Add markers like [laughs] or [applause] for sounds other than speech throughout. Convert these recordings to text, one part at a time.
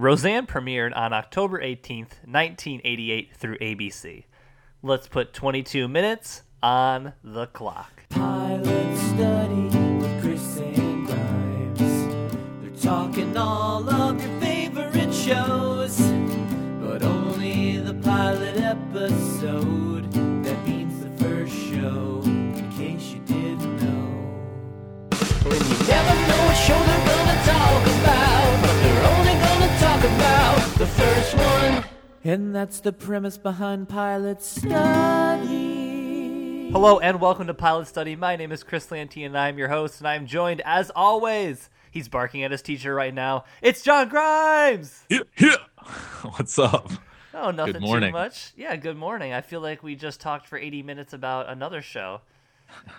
Roseanne premiered on October 18th, 1988 through ABC. Let's put 22 minutes on the clock. Pilot study with Chris and Grimes. They're talking all of your favorite shows, but only the pilot episode. That means the first show, in case you didn't know. And you never know what show they're And that's the premise behind Pilot Study. Hello and welcome to Pilot Study. My name is Chris Lanty and I'm your host, and I'm joined as always. He's barking at his teacher right now. It's John Grimes. Yeah, [laughs] yeah. What's up? Oh, nothing too morning. much. Yeah, good morning. I feel like we just talked for 80 minutes about another show. [laughs]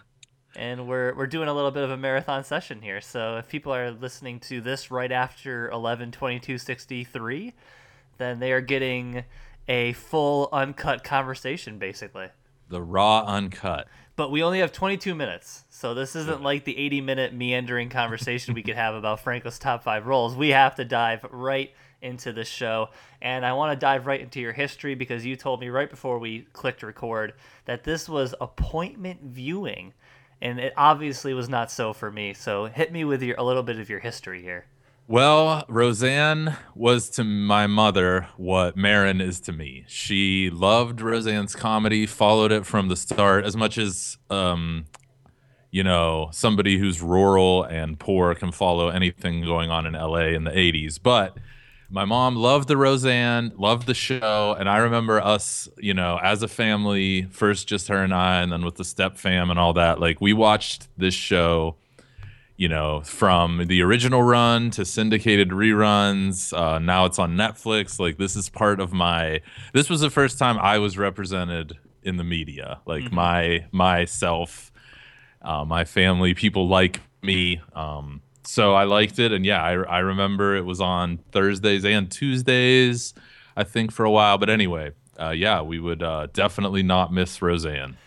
And we're we're doing a little bit of a marathon session here. So if people are listening to this right after 11 22 63, then they are getting a full uncut conversation basically. The raw uncut. But we only have 22 minutes. So this isn't like the 80 minute meandering conversation we could have about Franco's top 5 roles. We have to dive right into the show. And I want to dive right into your history because you told me right before we clicked record that this was appointment viewing. And it obviously was not so for me. So hit me with your a little bit of your history here. Well, Roseanne was to my mother what Maron is to me. She loved Roseanne's comedy, followed it from the start as much as um you know, somebody who's rural and poor can follow anything going on in LA in the 80s. But my mom loved the Roseanne, loved the show, and I remember us, you know, as a family, first just her and I, and then with the step fam and all that. Like we watched this show, you know, from the original run to syndicated reruns. Uh, now it's on Netflix. Like this is part of my. This was the first time I was represented in the media. Like my myself, uh, my family, people like me. Um, so I liked it, and yeah, I, I remember it was on Thursdays and Tuesdays, I think for a while. But anyway, uh, yeah, we would uh, definitely not miss Roseanne.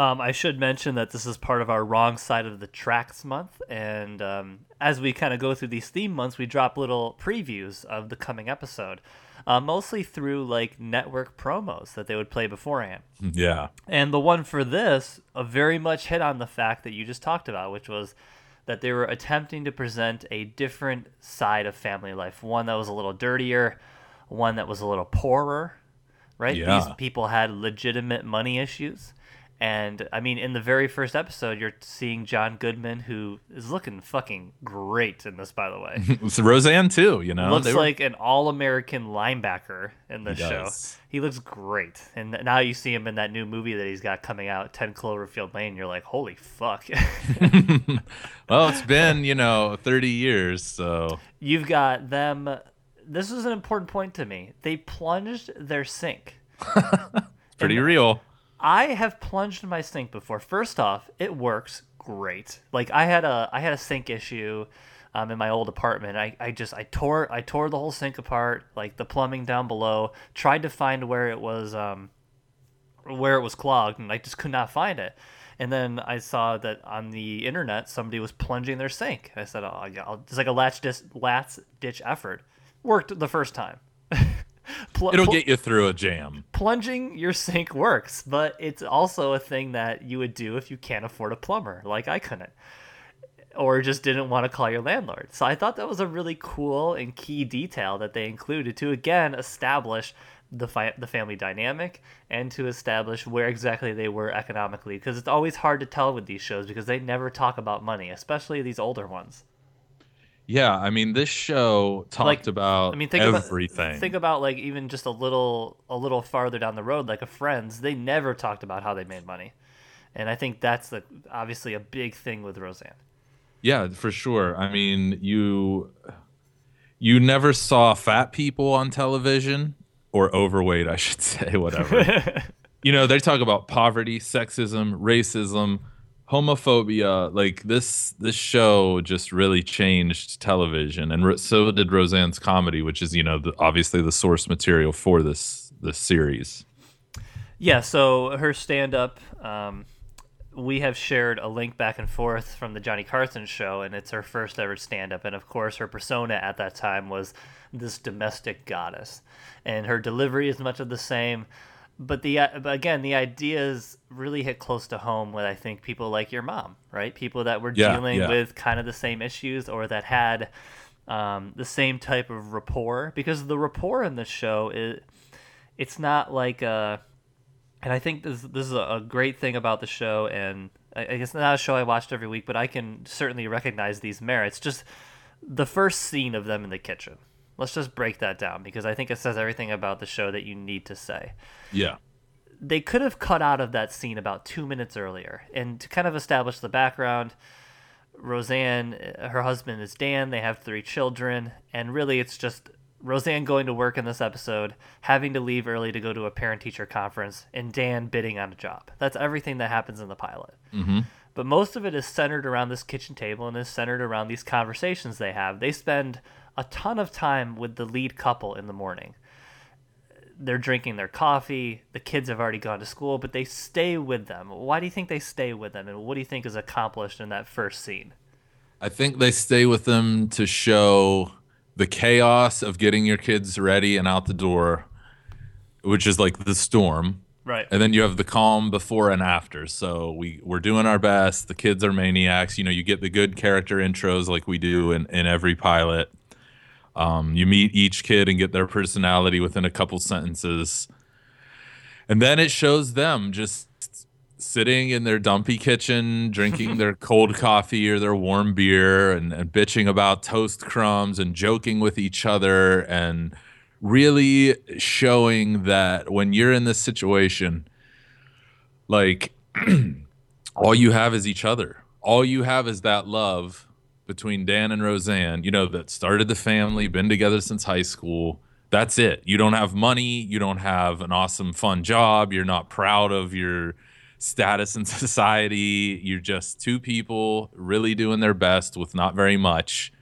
Um, I should mention that this is part of our wrong side of the tracks month, and um, as we kind of go through these theme months, we drop little previews of the coming episode, uh, mostly through like network promos that they would play beforehand. [laughs] Yeah, And the one for this uh, very much hit on the fact that you just talked about, which was that they were attempting to present a different side of family life, one that was a little dirtier, one that was a little poorer, right? Yeah. These people had legitimate money issues. And I mean, in the very first episode, you're seeing John Goodman, who is looking fucking great in this, by the way. [laughs] it's Roseanne too. You know, looks were- like an all-American linebacker in this He show. does. He looks great, and now you see him in that new movie that he's got coming out, Ten Cloverfield Lane. You're like, holy fuck! [laughs] [laughs] well, it's been you know thirty years, so You've got them. This is an important point to me. They plunged their sink. pretty real. I have plunged my sink before. First off, it works great. Like I had a I had a sink issue um, in my old apartment. I, I just I tore I tore the whole sink apart, like the plumbing down below. Tried to find where it was um, where it was clogged, and I just could not find it. And then I saw that on the internet somebody was plunging their sink. I said, "Oh, yeah, it's like a latch dis- last ditch effort." Worked the first time. Pl- It'll pl- get you through a jam. plunging your sink works, but it's also a thing that you would do if you can't afford a plumber, like I couldn't, or just didn't want to call your landlord. So I thought that was a really cool and key detail that they included to again establish the fi- the family dynamic and to establish where exactly they were economically because it's always hard to tell with these shows because they never talk about money, especially these older ones. Yeah, I mean, this show talked Like, about I mean, think everything. about think about like even just a little a little farther down the road, like a Friends. They never talked about how they made money, and I think that's the obviously a big thing with Roseanne. Yeah, for sure. I mean, you you never saw fat people on television or overweight, I should [laughs] say, whatever. [laughs] you know, they talk about poverty, sexism, racism, homophobia. Like this this show just really changed television and ro- so did Roseanne's comedy, which is, you know, the, obviously the source material for this this series. Yeah, so her stand up, um, we have shared a link back and forth from the Johnny Carson show, and it's her first ever stand up. And of course, her persona at that time was this domestic goddess, and her delivery is much of the same. But the uh, but again, the ideas really hit close to home with I think people like your mom, right? People that were Yeah, dealing yeah. with kind of the same issues or that had um, the same type of rapport because the rapport in the show is it's not like a and I think this this is a, great thing about the show, and I, I guess not a show I watched every week, but I can certainly recognize these merits. Just the first scene of them in the kitchen. Let's just break that down because I think it says everything about the show that you need to say. Yeah. They could have cut out of that scene about two minutes earlier, and to kind of establish the background. Roseanne, uh, her husband is Dan. They have three children, and really, it's just Roseanne going to work in this episode, having to leave early to go to a parent-teacher conference, and Dan bidding on a job. That's everything that happens in the pilot. Mm-hmm. But most of it is centered around this kitchen table and is centered around these conversations they have. They spend a ton of time with the lead couple in the morning. They're drinking their coffee. The kids have already gone to school, but they stay with them. Why do you think they stay with them? And what do you think is accomplished in that first scene? I think they stay with them to show the chaos of getting your kids ready and out the door, which is like the storm. Right. And then you have the calm before and after. So we we're doing our best. The kids are maniacs. You know, you get the good character intros like we do in, in every pilot. Um, you meet each kid and get their personality within a couple sentences. And then it shows them just sitting in their dumpy kitchen, drinking their [laughs] cold coffee or their warm beer and, and bitching about toast crumbs and joking with each other and really showing that when you're in this situation, like [clears throat] all you have is each other. All you have is that love between Dan and Roseanne, you know, that started the family, been together since high school. That's it. You don't have money. You don't have an awesome, fun job. You're not proud of your status in [laughs] society. You're just two people really doing their best with not very much.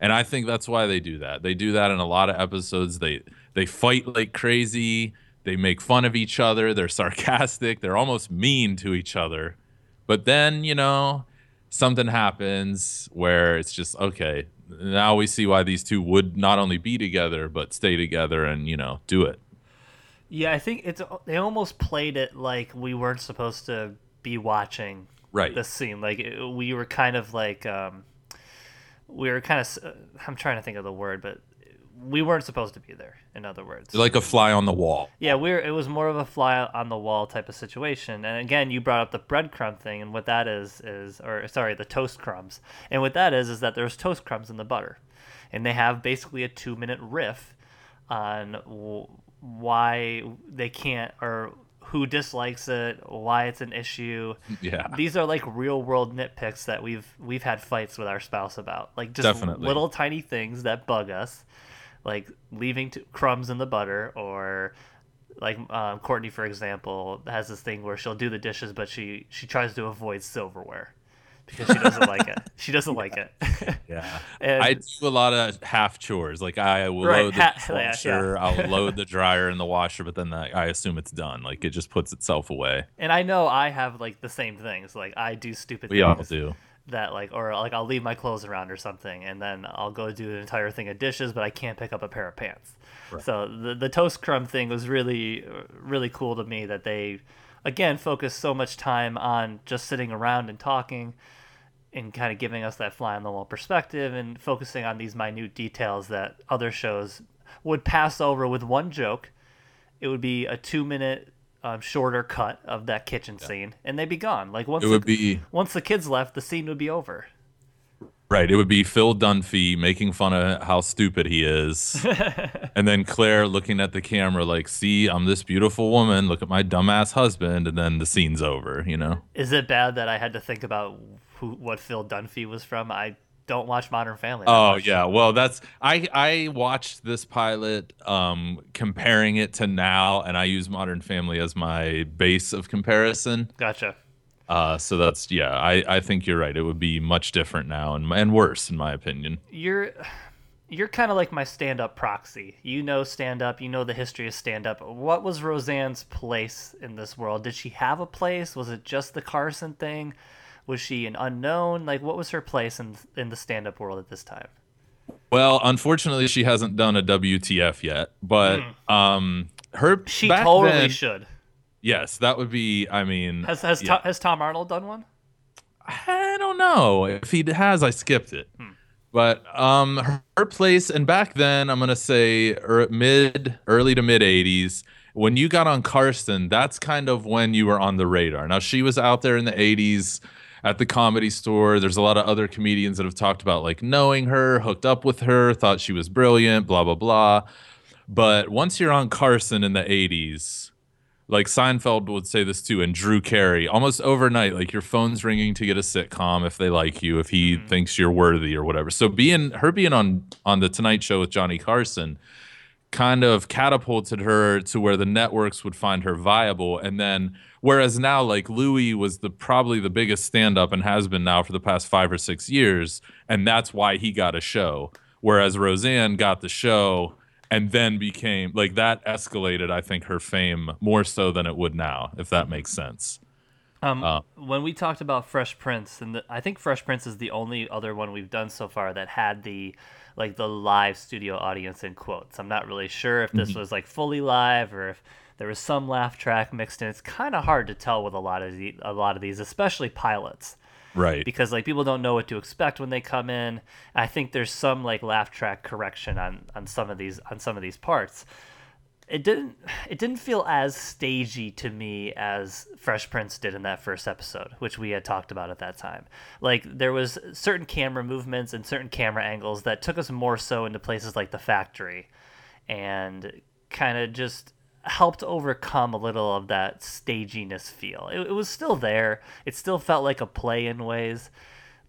And I think that's why they do that. They do that in a lot of episodes. They they fight like crazy. They make fun of each other. They're [laughs] sarcastic. They're almost mean to each other. But then, you know, something happens where it's just okay. Now we see why these two would not only be together but stay together and, you know, do it. Yeah, I think it's they almost played it like we weren't supposed to be watching Right. the scene. Like it- we were kind of like um, we were kind of. I'm trying to think of the word, but we weren't supposed to be there. In other words, like a fly on the wall. yeah, we're it was more of a fly on the wall type of situation. And again, you brought up the breadcrumb thing, and what that is is, or sorry, the toast crumbs. And what that is is that there's toast crumbs in the butter, and they have basically a two minute riff on w- why they can't or who dislikes it, why it's an issue. Yeah. These are like real world nitpicks that we've we've had fights with our spouse about. Like just Definitely. little tiny things that bug us, like leaving t- crumbs in the butter or like um, Courtney, for example, has this thing where she'll do the dishes, but she she tries to avoid silverware because she doesn't like it. [laughs] She doesn't like it. Yeah. [laughs] And- I do a lot of half chores. Like I will Right, load the ha- yeah, yeah. I'll load the dryer and the washer, but then the, I assume it's done. Like it just puts itself away. and I know I have like the same things. Like I do stupid We all things do. That like, or like I'll leave my clothes around or something, and then I'll go do an entire thing of dishes, but I can't pick up a pair of pants. So the the toast crumb thing was really really cool to me that they again focused so much time on just sitting around and talking and kind of giving us that fly on the wall perspective and focusing on these minute details that other shows would pass over with one joke. It would be a two minute um, shorter cut of that kitchen scene, and they'd be gone. Like once It would the, be once the kids left, the scene would be over. right. It would be Phil Dunphy making fun of how stupid he is, [laughs] and then Claire looking at the camera like, "See, I'm this beautiful woman. Look at my dumbass husband," and then the scene's over. You know. Is it bad that I had to think about who what Phil Dunphy was from? I don't watch Modern Family. Oh much. yeah, well that's I I watched this pilot um comparing it to now and I use Modern Family as my base of comparison. gotcha. Uh so that's yeah, I I think you're right. It would be much different now and and worse in my opinion. You're you're kind of like my stand-up proxy. You know stand-up, you know the history of stand-up. What was Roseanne's place in this world? Did she have a place? Was it just the Carson thing? Was she an unknown? Like, what was her place in in the stand-up world at this time? Well, unfortunately, she hasn't done a WTF yet, but um, her. She totally then- should. Yes, that would be. I mean, Has has, yeah. To- has Tom Arnold done one? I don't know if he has. I skipped it, Hmm. but um, her, her place and back then, I'm gonna say er, mid, early to mid '80s. When you got on Carson, that's kind of when you were on the radar. Now she was out there in the '80s at the comedy store. There's a lot of other comedians that have talked about like knowing her, hooked up with her, thought she was brilliant, blah blah blah. But once you're on Carson in the 80s, like Seinfeld would say this too, and Drew Carey, almost overnight, like your phone's ringing to get a sitcom if they like you, if he mm-hmm. thinks you're worthy or whatever. So being her being on on the Tonight Show with Johnny Carson kind of catapulted her to where the networks would find her viable. And then whereas now like louis was the probably the biggest stand-up and has been now for the past five or six years and that's why he got a show. Whereas roseanne got the show and then became like that escalated i think her fame more so than it would now if that makes sense Um, Uh, when we talked about Fresh Prince, and the, I think Fresh Prince is the only other one we've done so far that had the like the live studio audience in quotes. I'm not really sure if this Mm-hmm. was like fully live or if there was some laugh track mixed in. It's kind of hard to tell with a lot of the, a lot of these, especially pilots, right because like people don't know what to expect when they come in. I think there's some like laugh track correction on on some of these on some of these parts it didn't it didn't feel as stagey to me as Fresh Prince did in that first episode, which we had talked about at that time. Like there was certain camera movements and certain camera angles that took us more so into places like the factory and kind of just helped overcome a little of that staginess feel. It, it was still there. It still felt like a play in ways,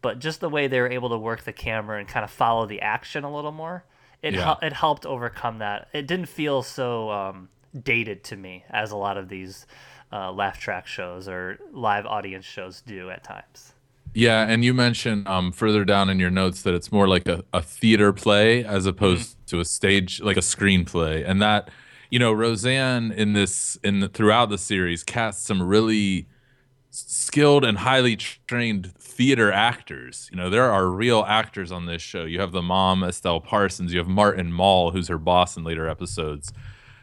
but just the way they were able to work the camera and kind of follow the action a little more, it Yeah. it helped overcome that. It didn't feel so um, dated to me as a lot of these uh, laugh track shows or live audience shows do at times. Yeah, and you mentioned um, further down in your notes that it's more like a, a theater play as opposed to a stage, like a screenplay, and that you know Roseanne in this in the, throughout the series cast some really skilled and highly trained theater actors. You know, there are real actors on this show. You have the mom Estelle Parsons, you have Martin Mull, who's her boss in later episodes.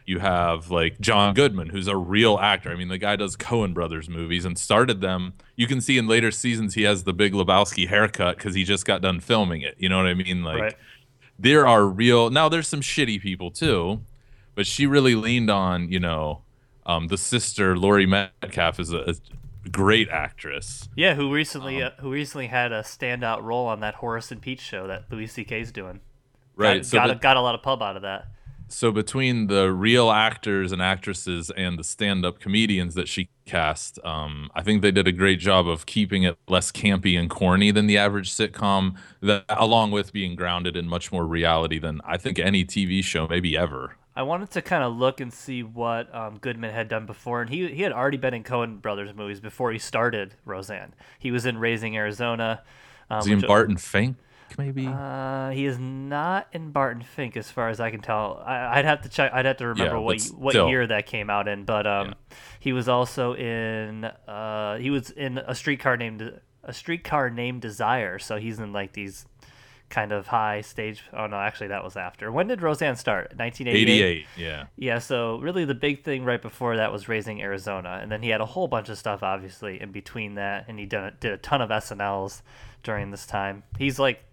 You have like John Goodman, who's a real actor. I mean, the guy does Coen Brothers movies and started them. You can see in later seasons he has the Big Lebowski haircut because he just got done filming it. You know what I mean? Like, Right. there are real. Now, there's some shitty people too, but she really leaned on, you know, um, the sister Laurie Metcalf is a, a great actress. Yeah, who recently Um, uh, who recently had a standout role on that Horace and Pete show that Louis C.K.'s doing. Right. Got, so got, a, got a lot of pub out of that. so between the real actors and actresses and the stand-up comedians that she cast um, i think they did a great job of keeping it less campy and corny than the average sitcom that along with being grounded in much more reality than i think any tv show maybe ever I wanted to kind of look and see what um, Goodman had done before, and he he had already been in Coen Brothers movies before he started Roseanne. He was in Raising Arizona. Um, is he in barton fink maybe Uh, he is not in Barton Fink, as far as I can tell. I, I'd have to check. I'd have to remember Yeah, what what still. year that came out in. But um, he was also in. Uh, he was in a streetcar named a streetcar named Desire. So he's in like these kind of high stage. Oh no, actually that was after. When did Roseanne start? 1988. 88 yeah Yeah, so really the big thing right before that was Raising Arizona, and then he had a whole bunch of stuff obviously in between that, and he did a, did a ton of SNLs during this time. He's like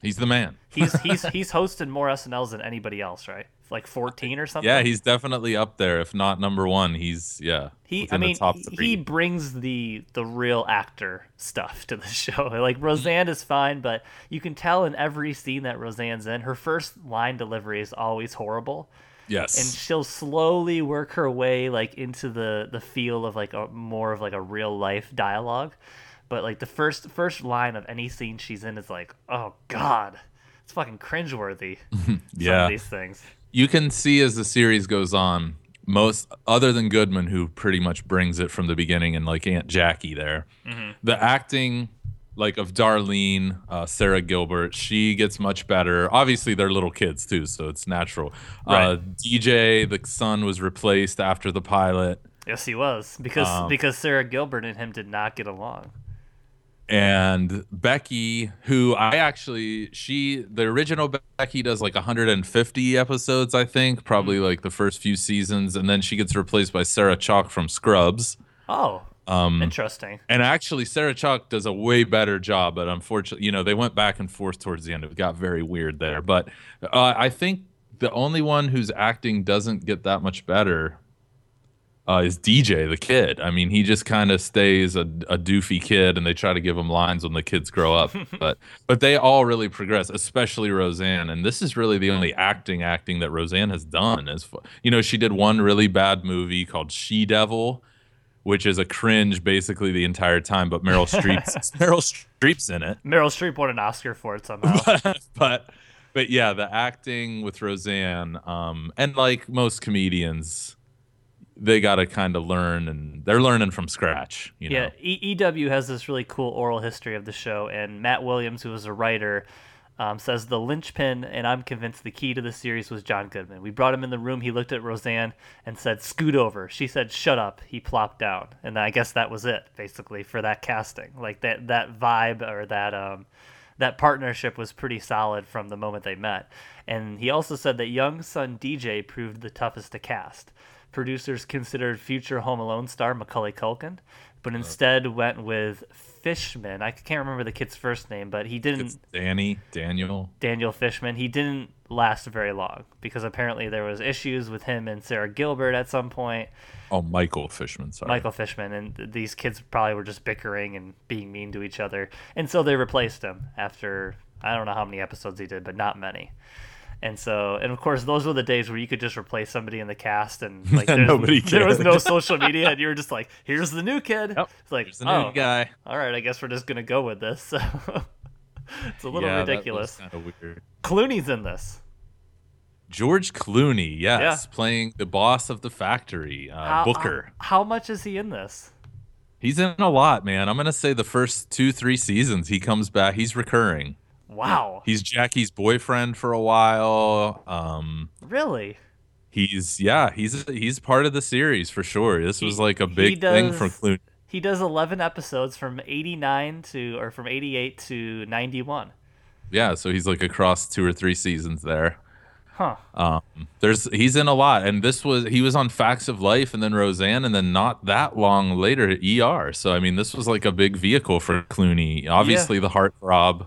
he's the man he's he's [laughs] he's hosted more SNLs than anybody else, right? Like 14 or something. yeah he's definitely up there if not number one he's yeah he I mean the top he- brings the the real actor stuff to the [laughs] show. Like Roseanne is fine, but you can tell in every scene that Roseanne's in, her first line delivery is always horrible. yes and she'll slowly work her way like into the the feel of like a more of like a real life dialogue but like the first first line of any scene she's in is like oh god it's fucking cringeworthy [laughs] some yeah of these things you can see as the series goes on most other than goodman who pretty much brings it from the beginning and like aunt jackie there Mm-hmm. the acting like of Darlene, uh, Sara Gilbert. She gets much better. Obviously, they're little kids too, so it's natural. Uh, DJ, the son, was replaced after the pilot. Yes, he was because Um, because Sara Gilbert and him did not get along. And Becky, who I actually she the original Becky does like 150 episodes, I think, probably like the first few seasons, and then she gets replaced by Sarah Chalke from Scrubs. Oh, Um, interesting. and actually, Sarah Chalke does a way better job, but unfortunately, you know, they went back and forth towards the end. It got very weird there. But uh, I think the only one whose acting doesn't get that much better uh, is DJ, the kid. I mean, he just kind of stays a, a doofy kid, and they try to give him lines when the kids grow up. [laughs] but but they all really progress, especially Roseanne. And this is really the only acting acting that Roseanne has done. As you know, she did one really bad movie called She Devil which is a cringe basically the entire time. But Meryl [laughs] Streep's Meryl Streep's in it. Meryl Streep won an Oscar for it somehow. [laughs] but but yeah, the acting with Roseanne, um, and like most comedians, they got to kind of learn, and they're learning from scratch. You know, Yeah, e- EW has this really cool oral history of the show, and Matt Williams, who was a writer, um, says the linchpin, and I'm convinced the key to the series was John Goodman. We brought him in the room. He looked at Roseanne and said, "Scoot over." She said, "Shut up." He plopped down, and I guess that was it, basically, for that casting. Like that that vibe or that um, that partnership was pretty solid from the moment they met. And he also said that young son DJ proved the toughest to cast. Producers considered future Home Alone star Macaulay Culkin, but uh. instead went with Fishman. I can't remember the kid's first name, but he didn't. it's Danny Daniel. Daniel Fishman. He didn't last very long because apparently there was issues with him and Sara Gilbert at some point. Oh, Michael Fishman. Sorry, Michael Fishman and these kids probably were just bickering and being mean to each other, and so they replaced him after I don't know how many episodes he did, but not many. And so, and of course, those were the days where you could just replace somebody in the cast, and [laughs] like nobody there was no [laughs] social media, and you were just like, "Here's the new kid." Yep, It's like, There's the new oh, guy. all right, I guess we're just gonna go with this. [laughs] It's a little yeah, ridiculous. Kind of weird. Clooney's in this. George Clooney, yes, Yeah. playing the boss of the factory, uh, How- Booker. How, how much is he in this? He's in a lot, man. I'm gonna say the first two, three seasons he comes back. He's recurring. Wow, He's Jackie's boyfriend for a while. Um, really? he's yeah, he's he's part of the series for sure. This was like a big thing does- from Clooney. He does 11 episodes from 89 to or from 88 to 91. Yeah, so he's like across two or three seasons there. Huh. Um, there's he's in a lot, and this was he was on Facts of Life, and then Roseanne, and then not that long later ER. So I mean, this was like a big vehicle for Clooney. Obviously, the heartthrob,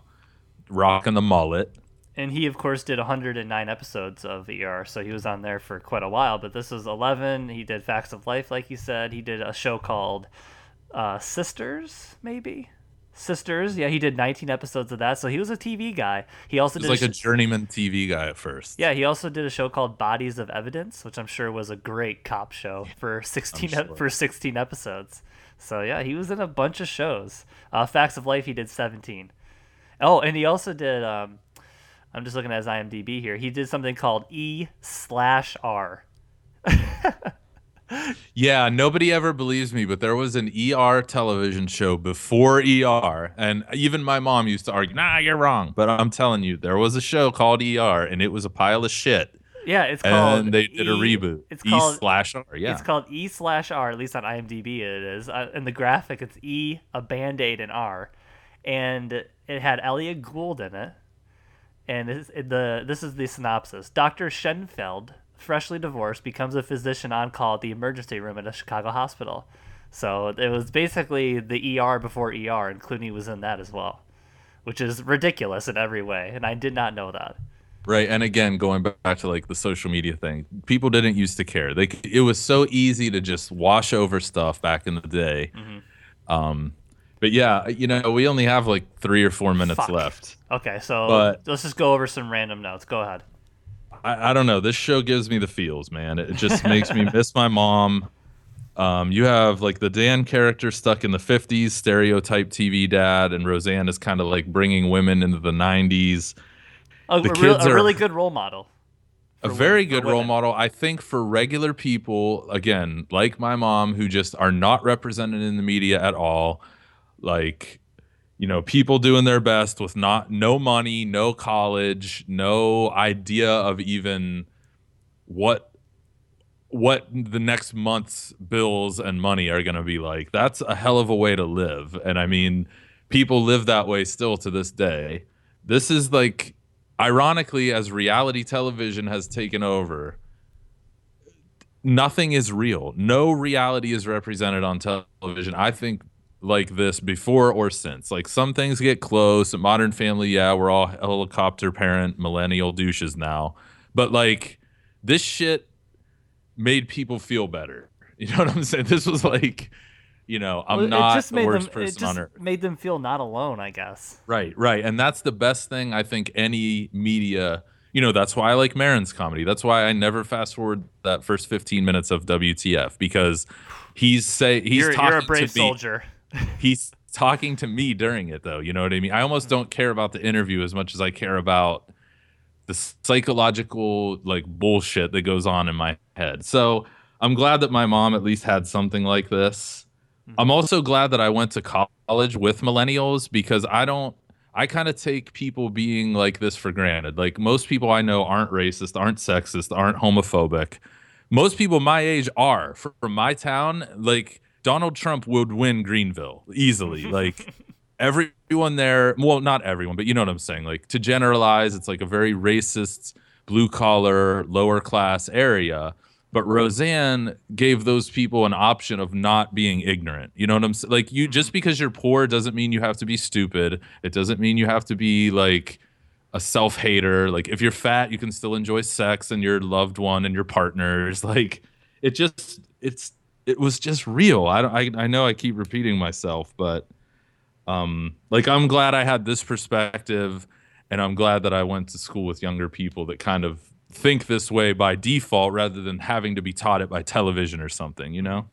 rocking the mullet. And he of course did 109 episodes of ER, so he was on there for quite a while, but this is 11. He did Facts of Life like you said. He did a show called uh, Sisters, maybe? Sisters. Yeah, he did 19 episodes of that. So he was a TV guy. He also He did like a a journeyman TV guy at first. Yeah, he also did a show called Bodies of Evidence, which I'm sure was a great cop show for 16 ep- sure. for 16 episodes. So yeah, he was in a bunch of shows. Uh, Facts of Life, he did 17. Oh, and he also did. Um, I'm just looking at his IMDb here. He did something called E slash R. [laughs] Yeah, nobody ever believes me, but there was an ER television show before ER, and even my mom used to argue, "Nah, you're wrong." But I'm telling you, there was a show called ER, and it was a pile of shit. Yeah, it's called. And they did a E- reboot. It's E slash R. Yeah, It's called E slash R, at least on IMDb it is. Uh, in the graphic, it's E, a band aid, and R. And it had Elliott Gould in it. And this, the, this is the synopsis Dr. Sheinfeld, freshly divorced, becomes a physician on call at the emergency room at a Chicago hospital. So it was basically the ER before ER, and Clooney was in that as well, which is ridiculous in every way. And I did not know that. Right, and again, going back to like the social media thing, people didn't used to care. They it was so easy to just wash over stuff back in the day. Mm-hmm. Um, but yeah, you know, we only have like three or four minutes Fuck. left. Okay, so But- let's just go over some random notes. Go ahead. I, I don't know. This show gives me the feels, man. It just makes me miss my mom. Um, you have like the Dan character stuck in the 50s, stereotype TV dad, and Roseanne is kind of like bringing women into the 90s. A, The a, real, a really good role model. a very women- good role model i think for regular people again like my mom who just are not represented in the media at all like you know, people doing their best with not no money, no college, no idea of even what what the next month's bills and money are going to be like. That's a hell of a way to live. And I mean, people live that way still to this day. This is like ironically as reality television has taken over, nothing is real. No reality is represented on television. I think like this before or since. Like some things get close. Modern Family, yeah, we're all helicopter parent millennial douches now. But like this shit made people feel better. [laughs] You know what I'm saying? This was like, you know, I'm Well, not just the worst them, it person just on earth. made them feel not alone, I guess. Right, right. And that's the best thing I think any media, you know, that's why I like Maron's comedy. That's why I never fast forward that first 15 minutes of WTF because he's say he's You're, talking you're a brave to me. soldier. He's talking to me during it though, you know what I mean? I almost hmm. don't care about the interview as much as I care about the psychological like bullshit that goes on in my head. So, I'm glad that my mom at least had something like this. Hmm. I'm also glad that I went to college with millennials because I don't I kind of take people being like this for granted. Like most people I know aren't racist, aren't sexist, aren't homophobic. Most people my age are. From my town, like Donald Trump would win Greenville easily. [laughs] Like everyone there, well, not everyone, but you know what I'm saying. Like to generalize, it's like a very racist, blue collar, lower class area. But Roseanne gave those people an option of not being ignorant. You know what I'm saying? Like you just mm-hmm. because you're poor doesn't mean you have to be stupid. It doesn't mean you have to be like a self hater. Like if you're fat, you can still enjoy sex and your loved one and your partners. [laughs] Like it just it's it was just real. I I I know I keep repeating myself, but um like I'm glad I had this perspective and I'm glad that I went to school with younger people that kind of think this way by default rather than having to be taught it by television or something, you know?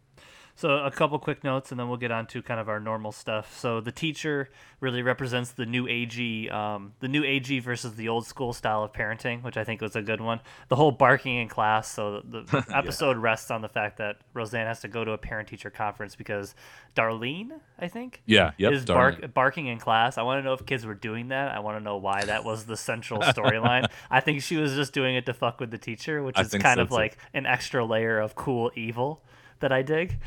So a couple quick notes, and then we'll get on to kind of our normal stuff. So the teacher really represents the new AG, um, the new AG versus the old school style of parenting, which I think was a good one. The whole barking in class. So the, the [laughs] episode rests on the fact that Roseanne has to go to a parent-teacher conference because Darlene, I think, Yeah, yep. is bark, barking in class. I want to know if kids were doing that. I want to know why that was the central storyline. [laughs] I think she was just doing it to fuck with the teacher, which I is kind so, of too. like an extra layer of cool evil that I dig.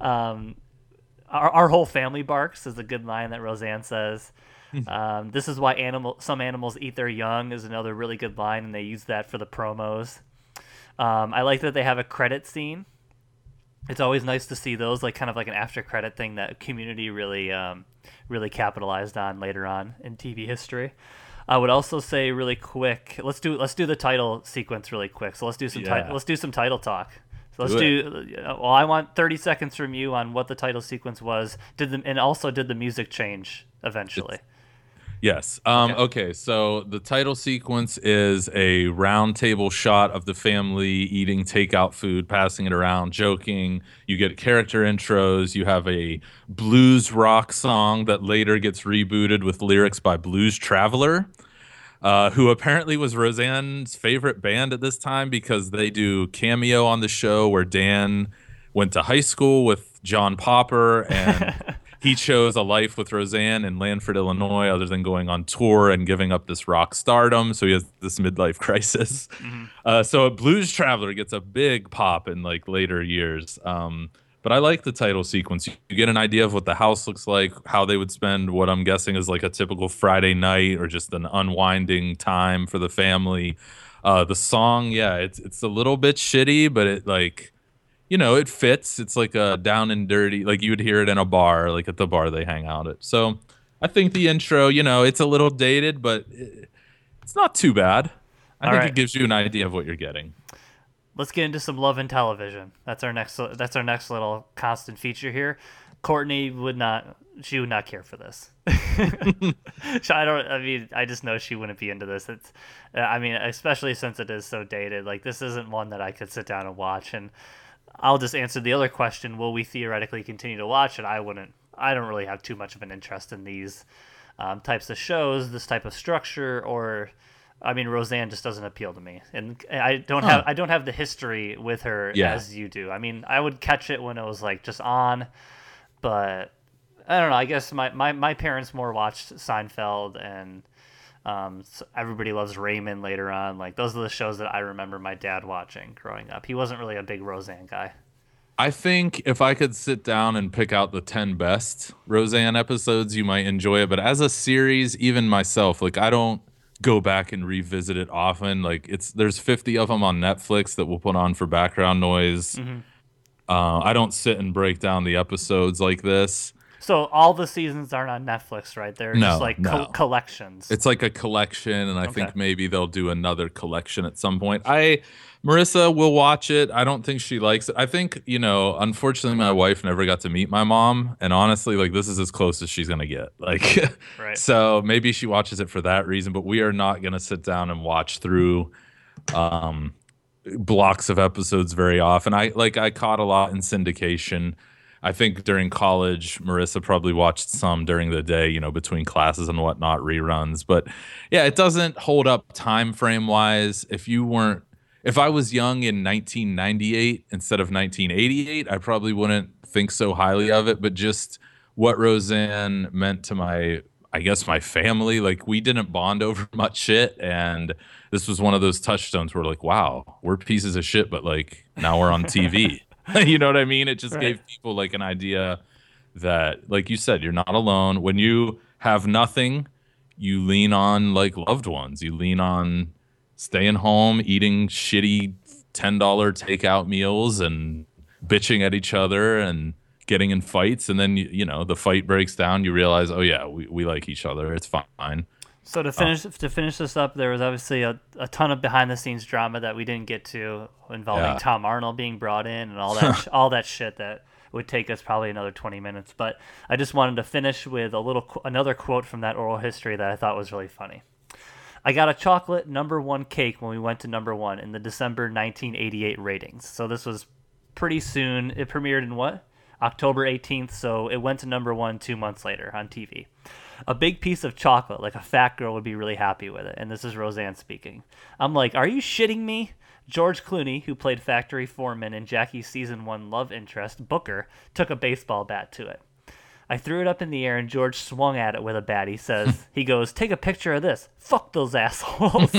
Um, our, our whole family barks is a good line that Roseanne says. um, this is why animal some animals eat their young is another really good line, and they use that for the promos. Um, I like that they have a credit scene. It's always nice to see those, like kind of like an after credit thing that Community really, um, really capitalized on later on in TV history. I would also say really quick. Let's do let's do the title sequence really quick. So let's do some ti- let's do some title talk. So let's Do do. well, I want thirty seconds from you on what the title sequence was. Did the and also did the music change eventually? Yes. Um, Okay. okay. So the title sequence is a round table shot of the family eating takeout food, passing it around, joking. You get character intros. You have a blues rock song that later gets rebooted with lyrics by Blues Traveler, uh, who apparently was Roseanne's favorite band at this time because they do cameo on the show where Dan went to high school with John Popper and [laughs] he chose a life with Roseanne in Lanford, Illinois, other than going on tour and giving up this rock stardom. So he has this midlife [laughs] crisis. Uh, so a Blues Traveler gets a big pop in like later years. Um, but I like the title sequence. You get an idea of what the house looks like, how they would spend what I'm guessing is like a typical Friday night or just an unwinding time for the family. Uh, the song, yeah, it's it's a little bit shitty, but it like you know, it fits. It's like a down and dirty, like you would hear it in a bar, like at the bar they hang out at. So I think the intro, you know, it's a little dated, but it, it's not too bad. I All think right. it gives you an idea of what you're getting. Let's get into some love and television. That's our next. That's our next little constant feature here. Courtney would not. She would not care for this. So [laughs] I don't. I mean, I just know she wouldn't be into this. It's. I mean, especially since it is so dated. Like this isn't one that I could sit down and watch. And I'll just answer the other question: Will we theoretically continue to watch it? I wouldn't. I don't really have too much of an interest in these um, types of shows, this type of structure, or I mean, Roseanne just doesn't appeal to me, and I don't have I don't have the history with her Yeah. as you do. I mean, I would catch it when it was like just on, but I don't know. I guess my, my, my parents more watched Seinfeld and um, so Everybody Loves Raymond later on. Like those are the shows that I remember my dad watching growing up. He wasn't really a big Roseanne guy. I think if I could sit down and pick out the 10 best Roseanne episodes, you might enjoy it. But as a series, even myself, like I don't go back and revisit it often. Like it's there's 50 of them on Netflix that we'll put on for background noise. Mm-hmm. Uh, I don't sit and break down the episodes like this. So all the seasons aren't on Netflix, right? They're No, just like no. co- collections. It's like a collection, and I Okay. think maybe they'll do another collection at some point. I Marissa will watch it. I don't think she likes it. I think you know. Unfortunately, my wife never got to meet my mom, and honestly, like this is as close as she's gonna get. [laughs] Like, Right. so maybe she watches it for that reason. But we are not gonna sit down and watch through um, blocks of episodes very often. I like I caught a lot in syndication. I think during college, Marissa probably watched some during the day, you know, between classes and whatnot, reruns. But yeah, it doesn't hold up time frame wise. If you weren't, if I was young in 1998 instead of 1988, I probably wouldn't think so highly of it. But just what Roseanne meant to my, I guess, my family, like we didn't bond [laughs] over much shit. And this was one of those touchstones where, like, wow, we're pieces of shit, but like now we're on TV. [laughs] [laughs] you know what I mean? It just Right. gave people like an idea that, like you said, you're not alone. When you have nothing, you lean on like loved ones. You lean on staying home, eating shitty $10 takeout meals and bitching at each other and getting in fights. And then, you, you know, the fight breaks down. You realize, oh, yeah, we, we like each other. It's fine. So to oh. finish to finish this up, there was obviously a, a ton of behind the scenes drama that we didn't get to involving Yeah. Tom Arnold being brought in and all that [laughs] all that shit that would take us probably another 20 minutes. But I just wanted to finish with a little another quote from that oral history that I thought was really funny. I got a chocolate number one cake when we went to number one in the December 1988 ratings. So this was pretty soon. It premiered in what? October 18th. So it went to number one two months later on TV. A big piece of chocolate, like a fat girl would be really happy with it. And this is Roseanne speaking. I'm like, are you shitting me? George Clooney, who played factory foreman in Jackie's season one love interest, Booker, took a baseball bat to it. I threw it up in the air and George swung at it with a bat. He says, [laughs] he goes, take a picture of this. Fuck those assholes.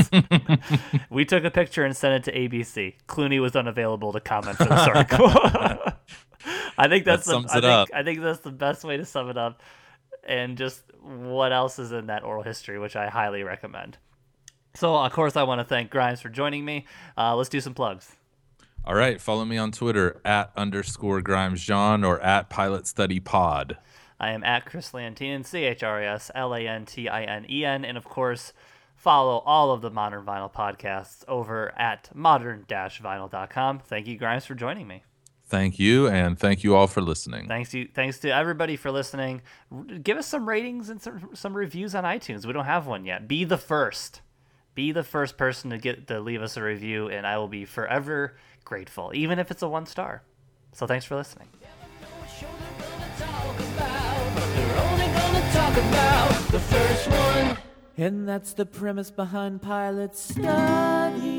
[laughs] we took a picture and sent it to ABC. Clooney was unavailable to comment for this article. [laughs] I think that's That the, I think, up. I think that's the best way to sum it up. And just what else is in that oral history, which I highly recommend. So, of course, I want to thank Grimes for joining me. Uh, let's do some plugs. All right. Follow me on Twitter at underscore Grimes John or at Pilot Study Pod. I am at Chris Lantinen, C H R E S L A N T I N E N. And of course, follow all of the Modern Vinyl podcasts over at modern vinyl.com. Thank you, Grimes, for joining me. Thank you, and thank you all for listening. Thanks to thanks to everybody for listening. R- Give us some ratings and some, some reviews on iTunes. We don't have one yet. Be the first. Be the first person to get to leave us a review, and I will be forever grateful, even if it's a one star. So thanks for listening. show they're gonna talk about, but they're only gonna talk about the first one. And that's the premise behind Pilot Study.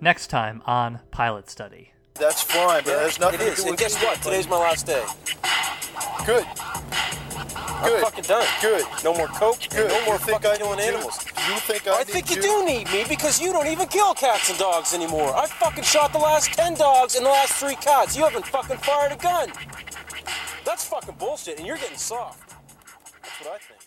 Next time on Pilot Study. That's fine, but there's nothing It to do And guess what? Today's my last day. Good. I'm Good. fucking done. Good. No more coke. Good. No more You think fucking I killing animals. You think I, I think you you? do need me because you don't even kill cats and dogs anymore. I fucking shot the last ten dogs and the last three cats. You haven't fucking fired a gun. That's fucking bullshit, and you're getting soft. That's what I think.